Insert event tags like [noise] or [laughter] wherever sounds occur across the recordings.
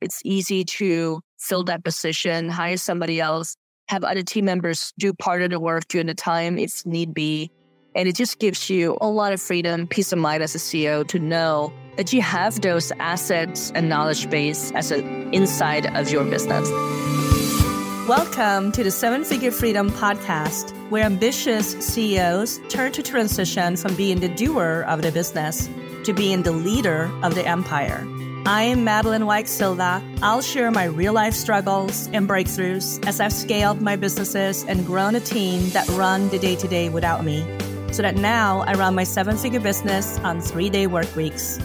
It's easy to fill that position, hire somebody else, have other team members do part of the work during the time if need be. And it just gives you a lot of freedom, peace of mind as a CEO to know that you have those assets and knowledge base as an inside of your business. Welcome to the Seven Figure Freedom Podcast, where ambitious CEOs turn to transition from being the doer of the business to being the leader of the empire. I'm Madeleine Wyke Silva. I'll share my real life struggles and breakthroughs as I've scaled my businesses and grown a team that run the day to day without me, so that now I run my seven figure business on three day work weeks.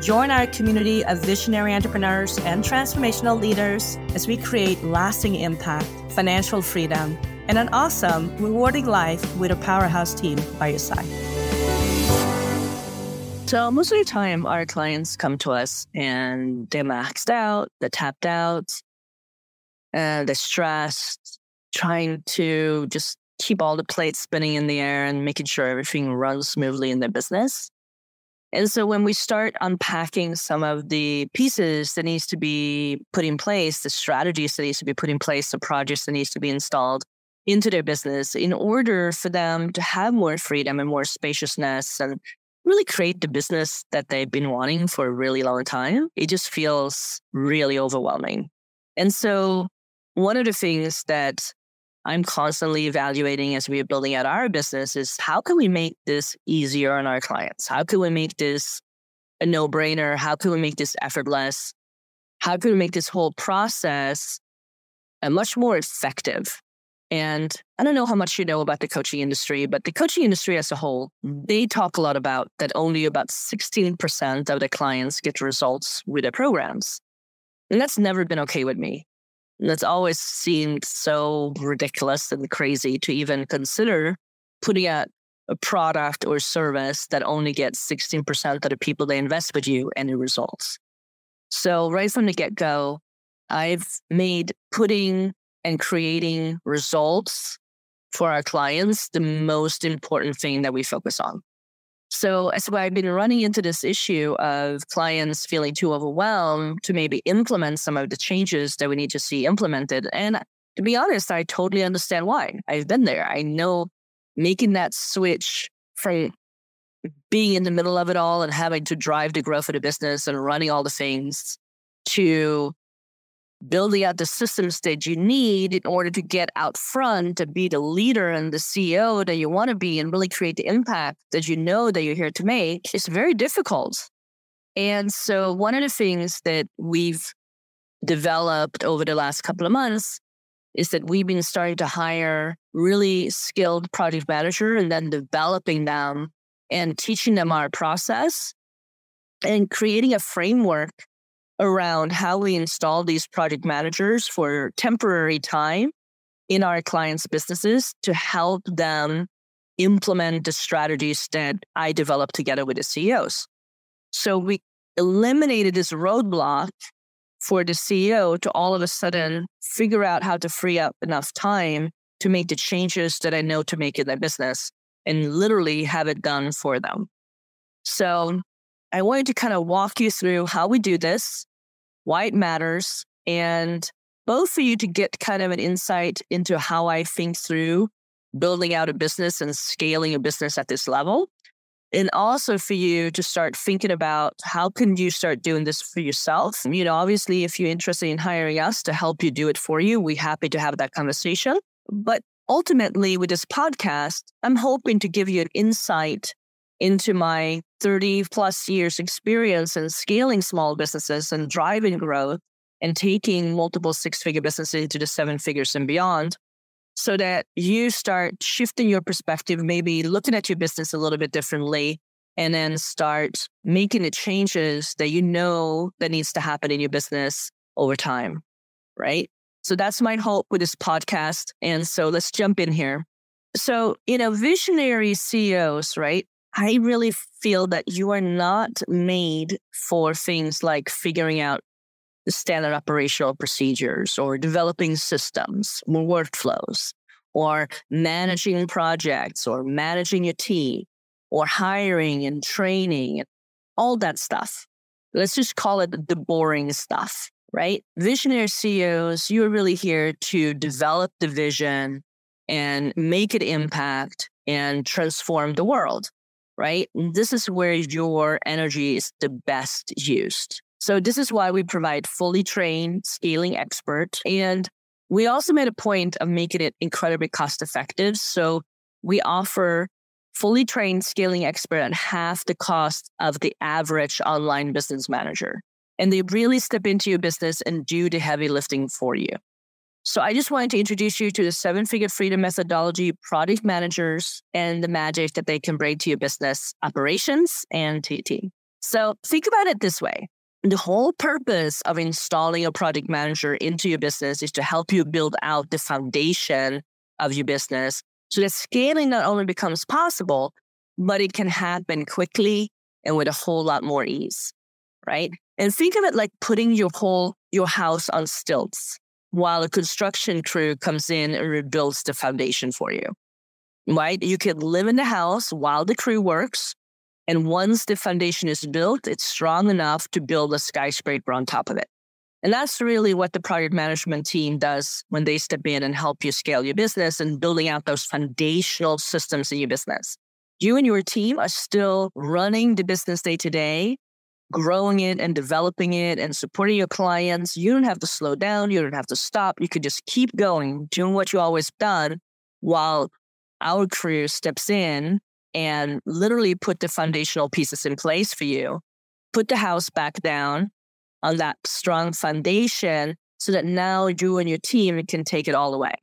Join our community of visionary entrepreneurs and transformational leaders as we create lasting impact, financial freedom, and an awesome, rewarding life with a powerhouse team by your side. So most of the time, our clients come to us and they're maxed out, they're tapped out, and they're stressed, trying to just keep all the plates spinning in the air and making sure everything runs smoothly in their business. And so when we start unpacking some of the pieces that needs to be put in place, the strategies that needs to be put in place, the projects that needs to be installed into their business in order for them to have more freedom and more spaciousness and really create the business that they've been wanting for a really long time. It just feels really overwhelming. And so, one of the things that I'm constantly evaluating as we are building out our business is how can we make this easier on our clients? How can we make this a no brainer? How can we make this effortless? How can we make this whole process a much more effective? And I don't know how much you know about the coaching industry, but the coaching industry as a whole, mm-hmm. they talk a lot about that only about 16% of the clients get results with their programs. And that's never been okay with me. And that's always seemed so ridiculous and crazy to even consider putting out a product or service that only gets 16% of the people they invest with you any results. So right from the get go, I've made putting and creating results for our clients the most important thing that we focus on. So as I've been running into this issue of clients feeling too overwhelmed to maybe implement some of the changes that we need to see implemented. And to be honest, I totally understand why. I've been there. I know making that switch from being in the middle of it all and having to drive the growth of the business and running all the things to building out the systems that you need in order to get out front to be the leader and the CEO that you want to be and really create the impact that you know that you're here to make is very difficult. And so one of the things that we've developed over the last couple of months is that we've been starting to hire really skilled project manager and then developing them and teaching them our process and creating a framework around how we install these project managers for temporary time in our clients' businesses to help them implement the strategies that I developed together with the CEOs. So we eliminated this roadblock for the CEO to all of a sudden figure out how to free up enough time to make the changes that I know to make in their business and literally have it done for them. So I wanted to kind of walk you through how we do this, why it matters, and both for you to get kind of an insight into how I think through building out a business and scaling a business at this level. And also for you to start thinking about how can you start doing this for yourself? You know, obviously, if you're interested in hiring us to help you do it for you, we're happy to have that conversation. But ultimately, with this podcast, I'm hoping to give you an insight into my 30 plus years experience in scaling small businesses and driving growth and taking multiple six figure businesses into the seven figures and beyond so that you start shifting your perspective, maybe looking at your business a little bit differently and then start making the changes that you know that needs to happen in your business over time. Right. So that's my hope with this podcast. And so let's jump in here. So, you know, visionary CEOs, right? I really feel that you are not made for things like figuring out standard operational procedures or developing systems, more workflows, or managing projects or managing your team or hiring and training all that stuff. Let's just call it the boring stuff, right? Visionary CEOs, you're really here to develop the vision and make it impact and transform the world, right? And this is where your energy is the best used. So this is why we provide fully trained scaling expert. And we also made a point of making it incredibly cost effective. So we offer fully trained scaling expert at half the cost of the average online business manager. And they really step into your business and do the heavy lifting for you. So I just wanted to introduce you to the seven figure freedom methodology, product managers, and the magic that they can bring to your business operations and to your team. So think about it this way. The whole purpose of installing a product manager into your business is to help you build out the foundation of your business so that scaling not only becomes possible, but it can happen quickly and with a whole lot more ease, right? And think of it like putting your whole your house on stilts while a construction crew comes in and rebuilds the foundation for you. Right? You can live in the house while the crew works, and once the foundation is built, it's strong enough to build a skyscraper on top of it. And that's really what the project management team does when they step in and help you scale your business and building out those foundational systems in your business. You and your team are still running the business day to day, growing it and developing it and supporting your clients. You don't have to slow down. You don't have to stop. You could just keep going, doing what you always done while our crew steps in and literally put the foundational pieces in place for you, put the house back down on that strong foundation so that now you and your team can take it all away.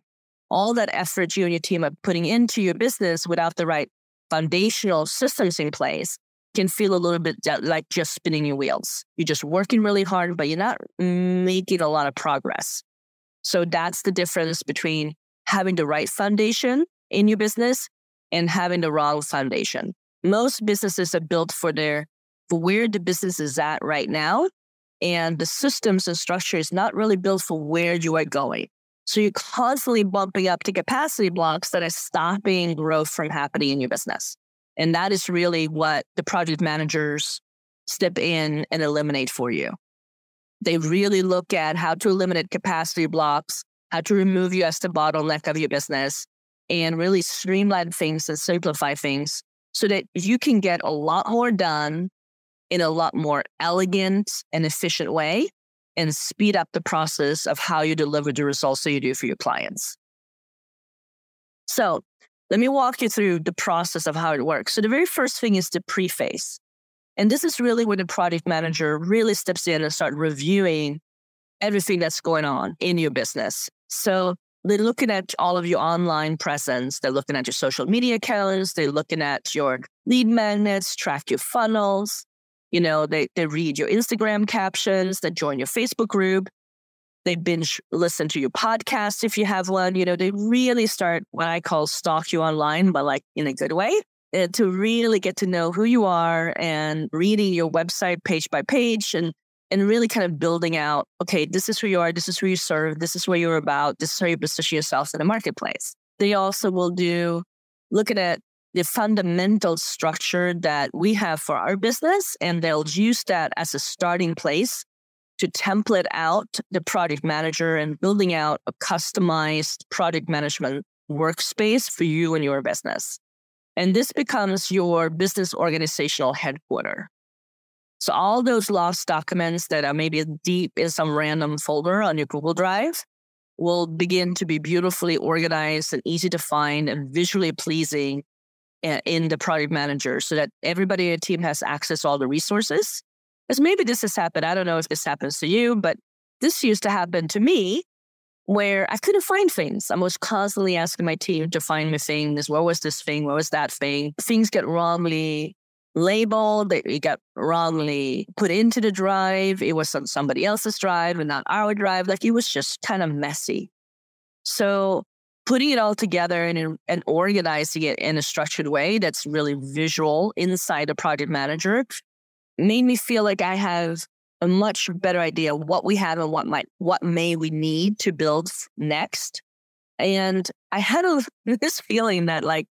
All that effort you and your team are putting into your business without the right foundational systems in place can feel a little bit like just spinning your wheels. You're just working really hard, but you're not making a lot of progress. So that's the difference between having the right foundation in your business and having the wrong foundation. Most businesses are built for their for where the business is at right now. And the systems and structure is not really built for where you are going. So you're constantly bumping up to capacity blocks that are stopping growth from happening in your business. And that is really what the project managers step in and eliminate for you. They really look at how to eliminate capacity blocks, how to remove you as the bottleneck of your business, and really streamline things and simplify things so that you can get a lot more done in a lot more elegant and efficient way and speed up the process of how you deliver the results that you do for your clients. So, let me walk you through the process of how it works. So, the very first thing is the preface. And this is really when the product manager really steps in and start reviewing everything that's going on in your business. So, they're looking at all of your online presence. They're looking at your social media accounts. They're looking at your lead magnets, track your funnels. You know, they, they read your Instagram captions, they join your Facebook group. They binge listen to your podcast if you have one. You know, they really start what I call stalk you online, but like in a good way uh, to really get to know who you are and reading your website page by page and and really kind of building out, okay, this is who you are, this is who you serve, this is what you're about, this is how you position yourself in the marketplace. They also will do looking at the fundamental structure that we have for our business, and they'll use that as a starting place to template out the product manager and building out a customized product management workspace for you and your business. And this becomes your business organizational headquarter. So all those lost documents that are maybe deep in some random folder on your Google Drive will begin to be beautifully organized and easy to find and visually pleasing eh, in the product manager so that everybody in your team has access to all the resources. Because maybe this has happened. I don't know if this happens to you, but this used to happen to me where I couldn't find things. I was constantly asking my team to find me things. What was this thing? What was that thing? Things get wrongly labeled, it got wrongly put into the drive. It was on somebody else's drive and not our drive. Like it was just kind of messy. So putting it all together and, and organizing it in a structured way that's really visual inside a project manager made me feel like I have a much better idea what we have and what might what may we need to build next. And I had a, [laughs] this feeling that like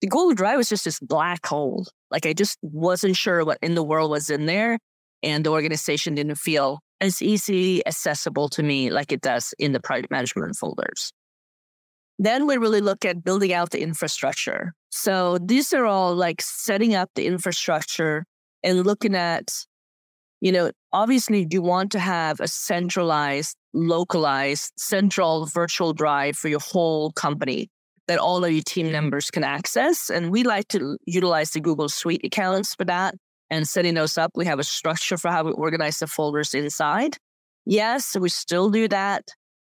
the Google Drive was just this black hole. Like I just wasn't sure what in the world was in there. And the organization didn't feel as easily accessible to me like it does in the project management folders. Then we really look at building out the infrastructure. So these are all like setting up the infrastructure and looking at, you know, obviously you want to have a centralized, localized, central virtual drive for your whole company that all of your team members can access. And we like to utilize the Google Suite accounts for that and setting those up. We have a structure for how we organize the folders inside. Yes, we still do that.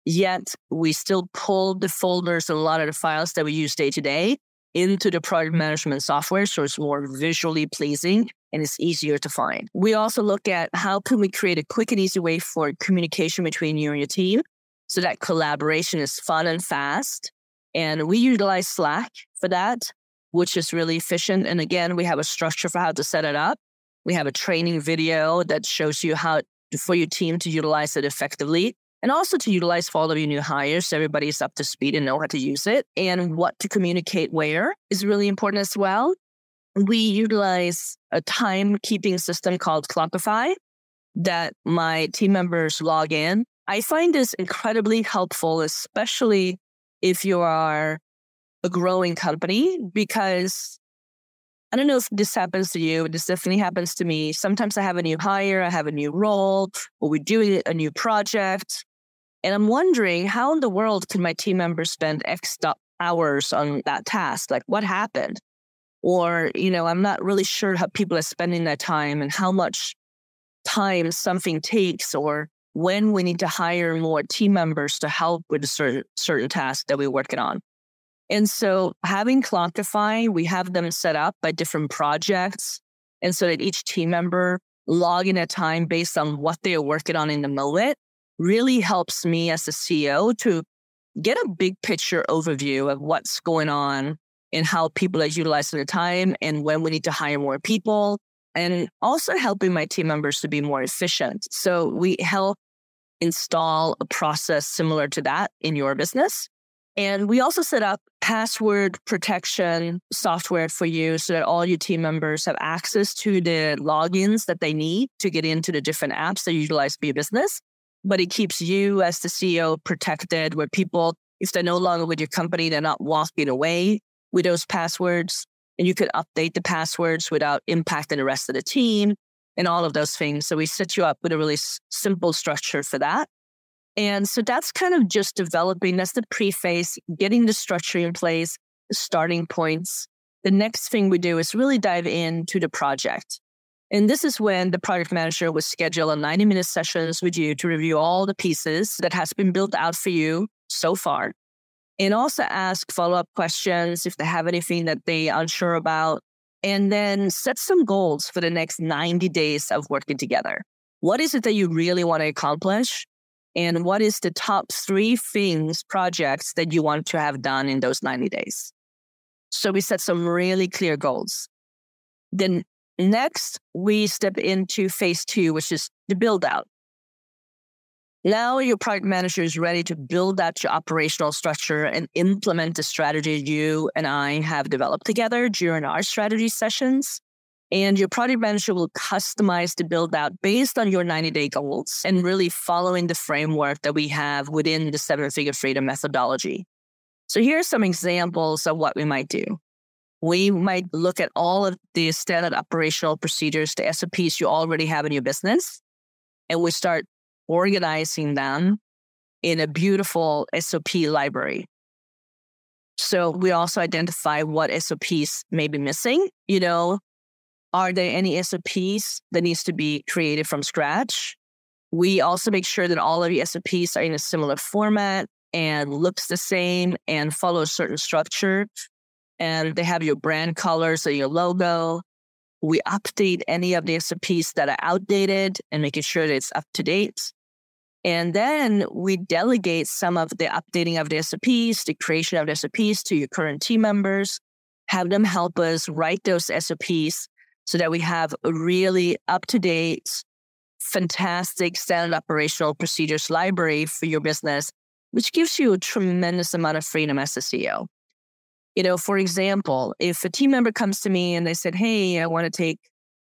Yet we still pull the folders and a lot of the files that we use day to day into the project management software so it's more visually pleasing and it's easier to find. We also look at how can we create a quick and easy way for communication between you and your team so that collaboration is fun and fast. And we utilize Slack for that, which is really efficient. And again, we have a structure for how to set it up. We have a training video that shows you how for your team to utilize it effectively and also to utilize of your new hires so everybody's up to speed and know how to use it and what to communicate where is really important as well we utilize a timekeeping system called Clockify that my team members log in i find this incredibly helpful especially if you are a growing company because I don't know if this happens to you. but This definitely happens to me. Sometimes I have a new hire, I have a new role, or we're doing a new project. And I'm wondering how in the world can my team members spend X hours on that task? Like what happened? Or, you know, I'm not really sure how people are spending their time and how much time something takes or when we need to hire more team members to help with a certain, certain task that we're working on. And so having Clockify, we have them set up by different projects. And so that each team member log in a time based on what they are working on in the moment really helps me as a CEO to get a big picture overview of what's going on and how people are utilizing their time and when we need to hire more people and also helping my team members to be more efficient. So we help install a process similar to that in your business. And we also set up password protection software for you so that all your team members have access to the logins that they need to get into the different apps that you utilize your business but it keeps you as the CEO protected where people, if they're no longer with your company, they're not walking away with those passwords. And you could update the passwords without impacting the rest of the team and all of those things. So we set you up with a really s- simple structure for that. And so that's kind of just developing, that's the preface, getting the structure in place, the starting points. The next thing we do is really dive into the project. And this is when the project manager will schedule a 90 minute sessions with you to review all the pieces that has been built out for you so far. And also ask follow up questions if they have anything that they are unsure about. And then set some goals for the next 90 days of working together. What is it that you really want to accomplish? And what is the top three things, projects that you want to have done in those 90 days? So we set some really clear goals. Then Next, we step into phase two, which is the build out. Now your product manager is ready to build out your operational structure and implement the strategy you and I have developed together during our strategy sessions. And your product manager will customize the build out based on your 90 day goals and really following the framework that we have within the seven figure freedom methodology. So here are some examples of what we might do we might look at all of the standard operational procedures, the SOPs you already have in your business, and we start organizing them in a beautiful SOP library. So we also identify what SOPs may be missing. You know, are there any SOPs that needs to be created from scratch? We also make sure that all of the SOPs are in a similar format and looks the same and follow a certain structure and they have your brand colors or your logo. We update any of the SOPs that are outdated and making sure that it's up to date. And then we delegate some of the updating of the SOPs, the creation of the SOPs to your current team members, have them help us write those SOPs so that we have a really up to date, fantastic standard operational procedures library for your business, which gives you a tremendous amount of freedom as a CEO. You know, for example, if a team member comes to me and they said, Hey, I want to take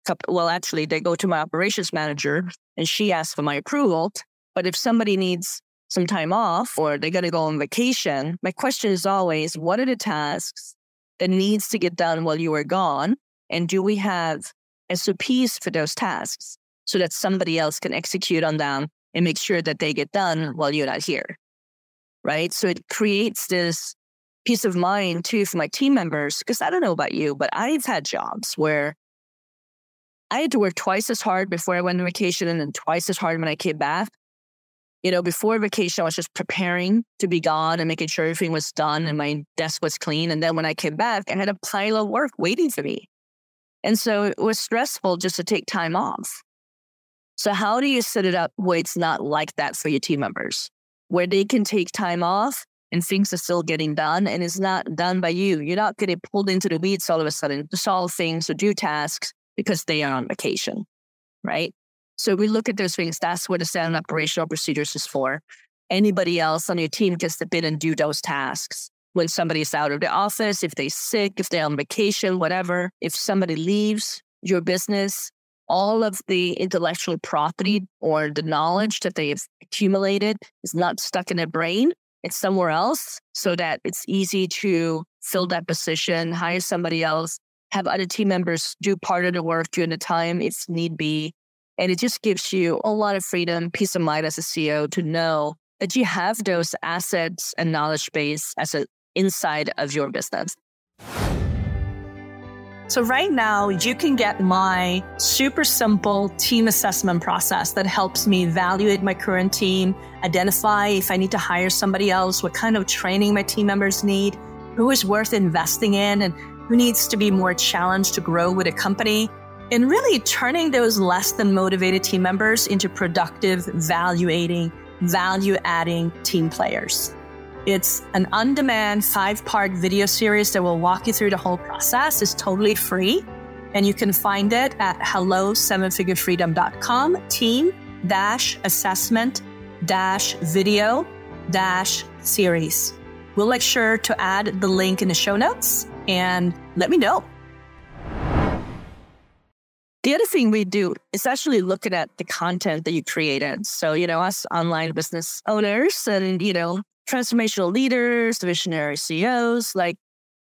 a couple, well, actually, they go to my operations manager and she asks for my approval. But if somebody needs some time off or they're going to go on vacation, my question is always, what are the tasks that needs to get done while you are gone? And do we have SOPs for those tasks so that somebody else can execute on them and make sure that they get done while you're not here? Right. So it creates this peace of mind too for my team members. Because I don't know about you, but I've had jobs where I had to work twice as hard before I went on vacation and then twice as hard when I came back you know, before vacation, I was just preparing to be gone and making sure everything was done and my desk was clean. And then when I came back, I had a pile of work waiting for me. And so it was stressful just to take time off. So, how do you set it up where it's not like that for your team members, where they can take time off and things are still getting done and it's not done by you? You're not getting pulled into the weeds all of a sudden to solve things or do tasks because they are on vacation, right? So we look at those things. That's what the standard operational procedures is for. Anybody else on your team can step in and do those tasks. When somebody's out of the office, if they're sick, if they're on vacation, whatever, if somebody leaves your business, all of the intellectual property or the knowledge that they've accumulated is not stuck in their brain. It's somewhere else so that it's easy to fill that position, hire somebody else, have other team members do part of the work during the time if need be, and it just gives you a lot of freedom, peace of mind as a CEO to know that you have those assets and knowledge base as an inside of your business. So, right now, you can get my super simple team assessment process that helps me evaluate my current team, identify if I need to hire somebody else, what kind of training my team members need, who is worth investing in, and who needs to be more challenged to grow with a company and really turning those less than motivated team members into productive, valuating, value adding team players. It's an on demand five part video series that will walk you through the whole process. It's totally free. And you can find it at hello sevenfigurefreedom.com team dash assessment dash video dash series. We'll make sure to add the link in the show notes and let me know. The other thing we do is actually looking at the content that you created. So, you know, us online business owners and, you know, transformational leaders, visionary CEOs, like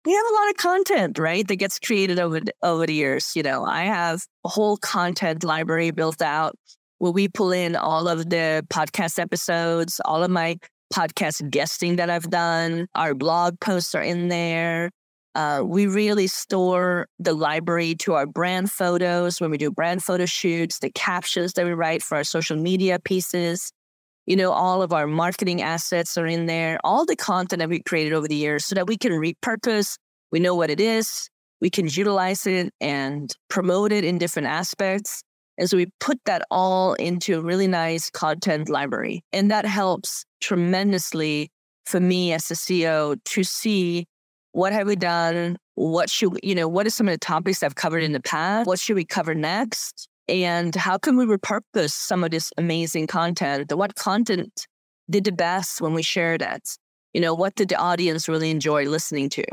we have a lot of content, right? That gets created over over the years. You know, I have a whole content library built out where we pull in all of the podcast episodes, all of my podcast guesting that I've done. Our blog posts are in there. Uh, we really store the library to our brand photos when we do brand photo shoots, the captions that we write for our social media pieces. You know, all of our marketing assets are in there, all the content that we created over the years so that we can repurpose. We know what it is, we can utilize it and promote it in different aspects. And so we put that all into a really nice content library. And that helps tremendously for me as a CEO to see what have we done? What should, you know, what are some of the topics I've covered in the past? What should we cover next? And how can we repurpose some of this amazing content? What content did the best when we shared it? You know, what did the audience really enjoy listening to?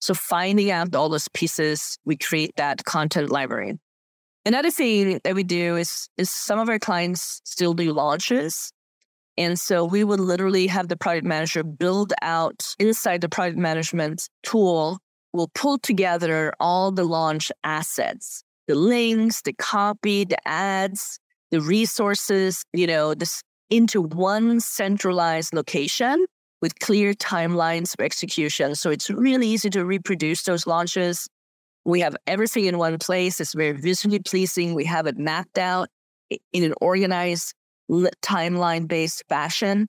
So finding out all those pieces, we create that content library. Another thing that we do is, is some of our clients still do launches. And so we would literally have the product manager build out inside the product management tool, we'll pull together all the launch assets, the links, the copy, the ads, the resources, you know, this into one centralized location with clear timelines of execution. So it's really easy to reproduce those launches. We have everything in one place. It's very visually pleasing. We have it mapped out in an organized timeline based fashion.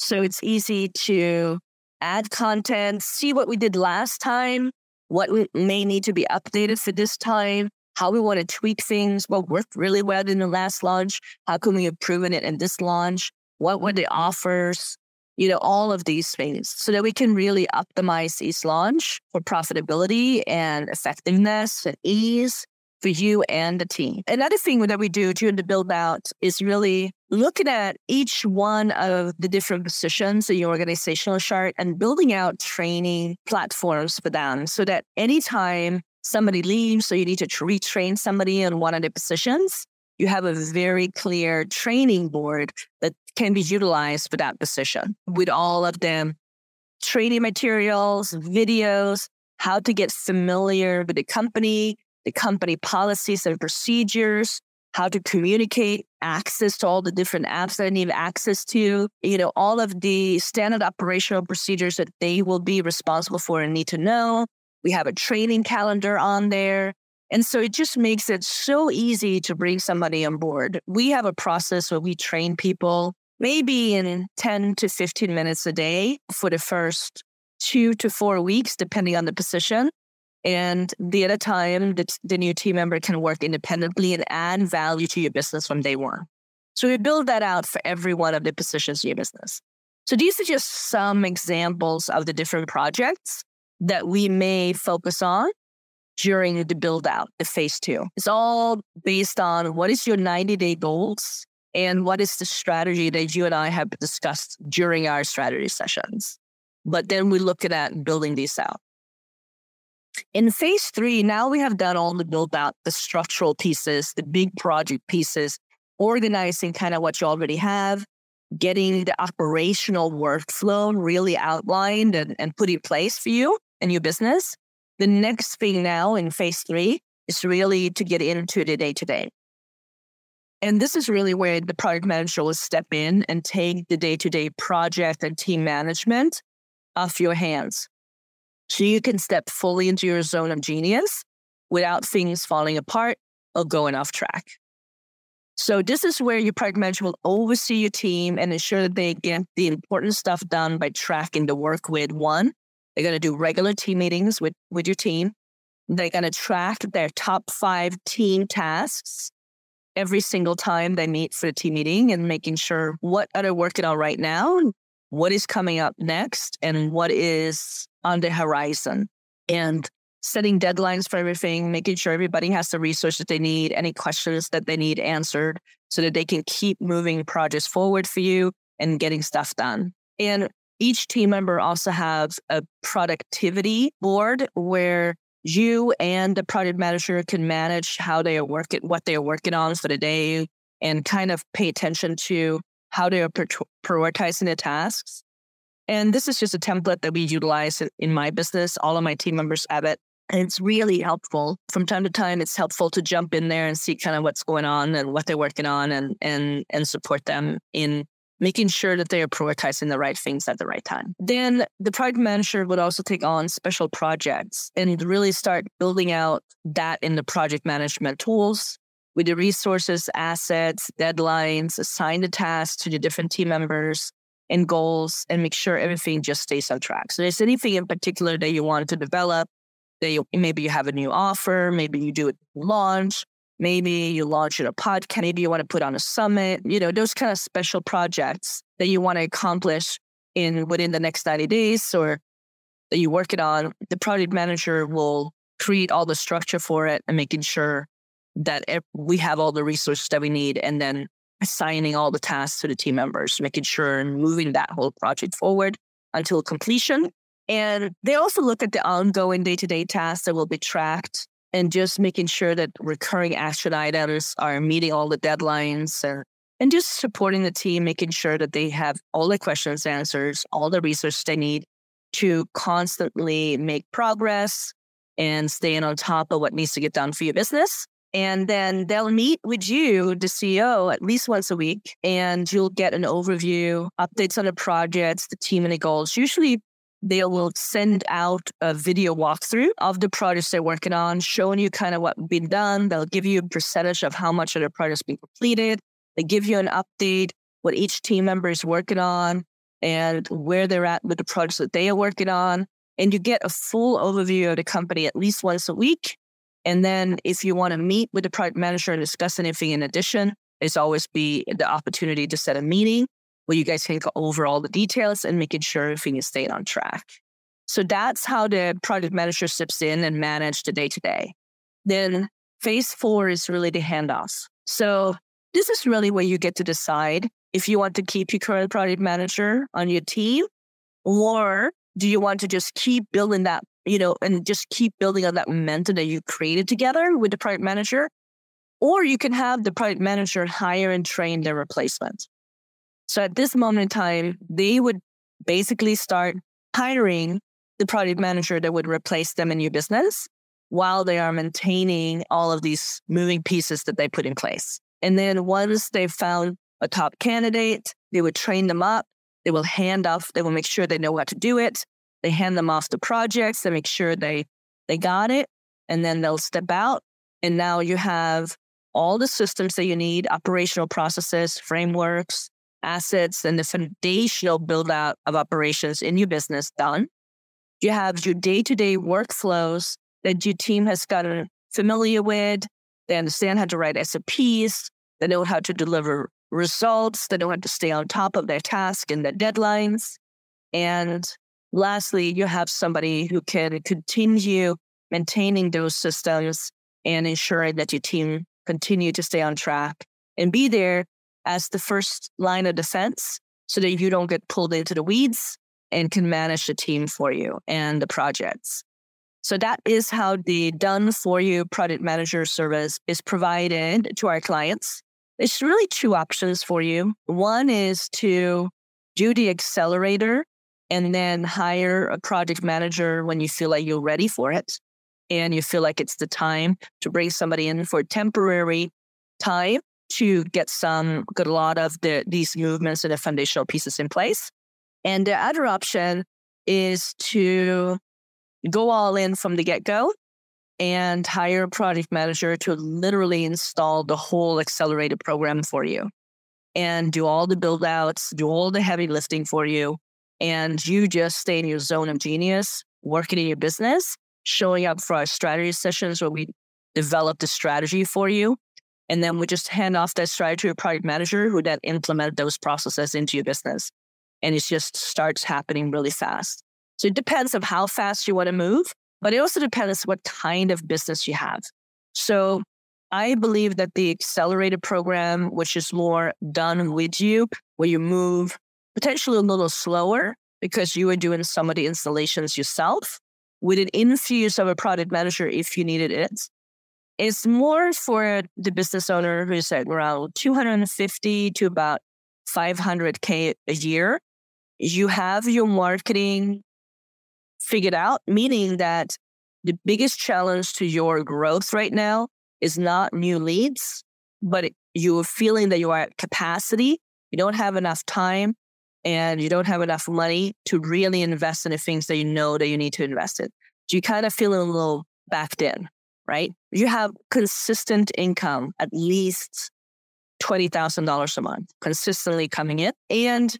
So it's easy to add content, see what we did last time, what may need to be updated for this time, how we want to tweak things, what worked really well in the last launch, how can we improve it in this launch, what were the mm-hmm. offers, you know, all of these things so that we can really optimize each launch for profitability and effectiveness and ease for you and the team. Another thing that we do during the build out is really looking at each one of the different positions in your organizational chart and building out training platforms for them so that anytime somebody leaves, so you need to retrain somebody in one of the positions, you have a very clear training board that can be utilized for that position with all of them training materials, videos, how to get familiar with the company, the company policies and procedures, how to communicate, access to all the different apps that I need access to, you know, all of the standard operational procedures that they will be responsible for and need to know. We have a training calendar on there. And so it just makes it so easy to bring somebody on board. We have a process where we train people maybe in 10 to 15 minutes a day for the first two to four weeks, depending on the position. And the other time, the, the new team member can work independently and add value to your business from day one. So we build that out for every one of the positions in your business. So these are just some examples of the different projects that we may focus on during the build out, the phase two. It's all based on what is your 90 day goals and what is the strategy that you and I have discussed during our strategy sessions. But then we look at building these out. In phase three, now we have done all the build out, the structural pieces, the big project pieces, organizing kind of what you already have, getting the operational workflow really outlined and, and put in place for you and your business. The next thing now in phase three is really to get into the day to day. And this is really where the product manager will step in and take the day to day project and team management off your hands. So you can step fully into your zone of genius without things falling apart or going off track. So this is where your product manager will oversee your team and ensure that they get the important stuff done by tracking the work with one, they're going to do regular team meetings with, with your team. They're going to track their top five team tasks every single time they meet for the team meeting and making sure what are they working on right now, what is coming up next, and what is on the horizon. And setting deadlines for everything, making sure everybody has the resources they need, any questions that they need answered so that they can keep moving projects forward for you and getting stuff done. And each team member also has a productivity board where you and the project manager can manage how they are working, what they are working on for the day, and kind of pay attention to how they are prioritizing the tasks. And this is just a template that we utilize in my business. All of my team members have it. And it's really helpful. From time to time, it's helpful to jump in there and see kind of what's going on and what they're working on and and and support them in making sure that they are prioritizing the right things at the right time. Then the project manager would also take on special projects and really start building out that in the project management tools with the resources, assets, deadlines, assign the tasks to the different team members and goals and make sure everything just stays on track. So there's anything in particular that you want to develop, that you, maybe you have a new offer, maybe you do a launch, Maybe you launch it a podcast. Maybe you want to put on a summit, you know, those kind of special projects that you want to accomplish in within the next 90 days or that you work it on. The project manager will create all the structure for it and making sure that we have all the resources that we need and then assigning all the tasks to the team members, making sure and moving that whole project forward until completion. And they also look at the ongoing day to day tasks that will be tracked and just making sure that recurring action items are meeting all the deadlines and, and just supporting the team, making sure that they have all the questions answers, all the resources they need to constantly make progress and staying on top of what needs to get done for your business. And then they'll meet with you, the CEO, at least once a week, and you'll get an overview, updates on the projects, the team and the goals, usually they will send out a video walkthrough of the projects they're working on, showing you kind of what's been done. They'll give you a percentage of how much of the project's been completed. They give you an update, what each team member is working on and where they're at with the projects that they are working on. And you get a full overview of the company at least once a week. And then if you want to meet with the project manager and discuss anything in addition, there's always be the opportunity to set a meeting where you guys can go over all the details and making sure everything is staying on track. So that's how the project manager steps in and manage the day to day. Then phase four is really the handoffs. So this is really where you get to decide if you want to keep your current project manager on your team or do you want to just keep building that you know, and just keep building on that momentum that you created together with the project manager. Or you can have the project manager hire and train their replacement. So at this moment in time, they would basically start hiring the product manager that would replace them in your business while they are maintaining all of these moving pieces that they put in place. And then once they've found a top candidate, they would train them up. They will hand off, they will make sure they know how to do it. They hand them off the projects, they make sure they they got it, and then they'll step out. And now you have all the systems that you need, operational processes, frameworks, assets, and the foundational build out of operations in your business done. You have your day to day workflows that your team has gotten familiar with. They understand how to write SOPs. They know how to deliver results. They know how to stay on top of their task and their deadlines. And lastly, you have somebody who can continue maintaining those systems and ensuring that your team continue to stay on track and be there as the first line of defense so that you don't get pulled into the weeds and can manage the team for you and the projects. So that is how the done for you product manager service is provided to our clients. It's really two options for you. One is to do the accelerator and then hire a project manager when you feel like you're ready for it and you feel like it's the time to bring somebody in for temporary time to get some get a lot of the these movements and the foundational pieces in place. And the other option is to go all in from the get go and hire a project manager to literally install the whole accelerated program for you and do all the build outs, do all the heavy lifting for you. And you just stay in your zone of genius, working in your business, showing up for our strategy sessions where we develop the strategy for you. And then we just hand off that strategy to a project manager who then implement those processes into your business. And it just starts happening really fast. So it depends on how fast you want to move, but it also depends what kind of business you have. So I believe that the accelerated program, which is more done with you, where you move potentially a little slower because you are doing some of the installations yourself with an infuse of a product manager if you needed it. It's more for the business owner who's at around 250 to about 500K a year. You have your marketing figured out, meaning that the biggest challenge to your growth right now is not new leads, but you're feeling that you are at capacity. You don't have enough time and you don't have enough money to really invest in the things that you know that you need to invest in. So you kind of feel a little backed in, right? You have consistent income, at least $20,000 a month consistently coming in. And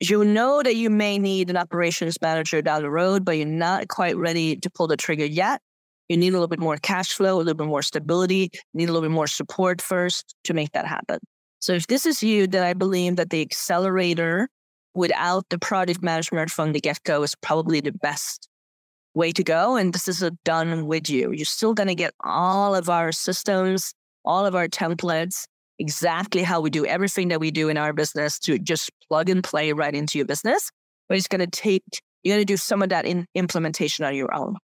you know that you may need an operations manager down the road, but you're not quite ready to pull the trigger yet. You need a little bit more cash flow, a little bit more stability, need a little bit more support first to make that happen. So if this is you, then I believe that the accelerator without the project management from the get go is probably the best way to go. And this is a done with you. You're still going to get all of our systems, all of our templates, exactly how we do everything that we do in our business to just plug and play right into your business. But it's going to take, you're going to do some of that in implementation on your own.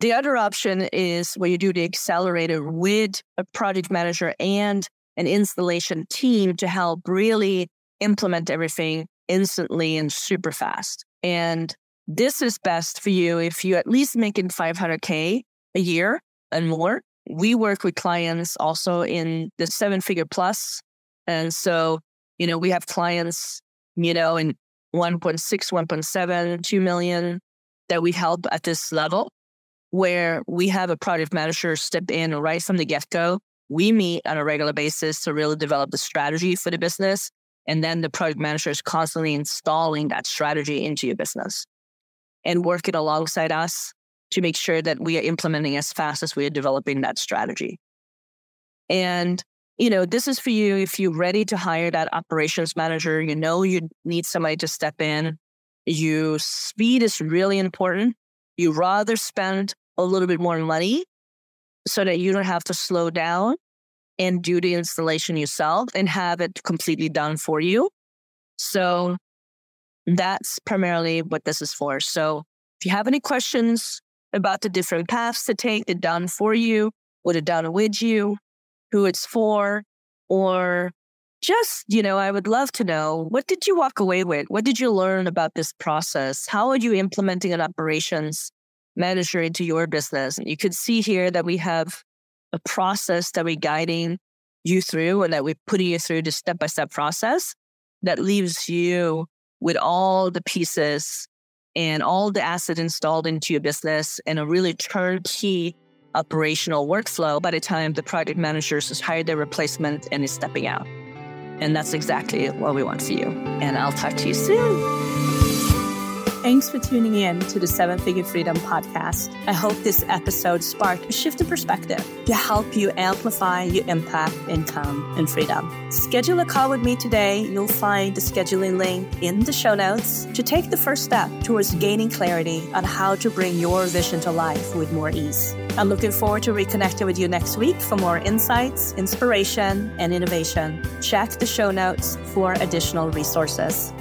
The other option is where you do the accelerator with a project manager and an installation team to help really implement everything instantly and super fast. And this is best for you if you at least making 500K a year and more we work with clients also in the seven figure plus. And so, you know, we have clients, you know, in 1.6, 1.7, 2 million that we help at this level where we have a project manager step in right from the get go. We meet on a regular basis to really develop the strategy for the business. And then the project manager is constantly installing that strategy into your business and work it alongside us to make sure that we are implementing as fast as we are developing that strategy. And, you know, this is for you if you're ready to hire that operations manager, you know you need somebody to step in. You speed is really important. You rather spend a little bit more money so that you don't have to slow down and do the installation yourself and have it completely done for you. So that's primarily what this is for. So If you have any questions about the different paths to take, the done for you, or the done with you, who it's for, or just, you know, I would love to know what did you walk away with? What did you learn about this process? How are you implementing an operations manager into your business? And you could see here that we have a process that we're guiding you through and that we're putting you through the step by step process that leaves you with all the pieces and all the assets installed into your business and a really turnkey operational workflow by the time the project managers has hired their replacement and is stepping out. And that's exactly what we want for you. And I'll talk to you soon. Thanks for tuning in to the Seven Figure Freedom podcast. I hope this episode sparked a shift in perspective to help you amplify your impact, income, and freedom. Schedule a call with me today. You'll find the scheduling link in the show notes to take the first step towards gaining clarity on how to bring your vision to life with more ease. I'm looking forward to reconnecting with you next week for more insights, inspiration, and innovation. Check the show notes for additional resources.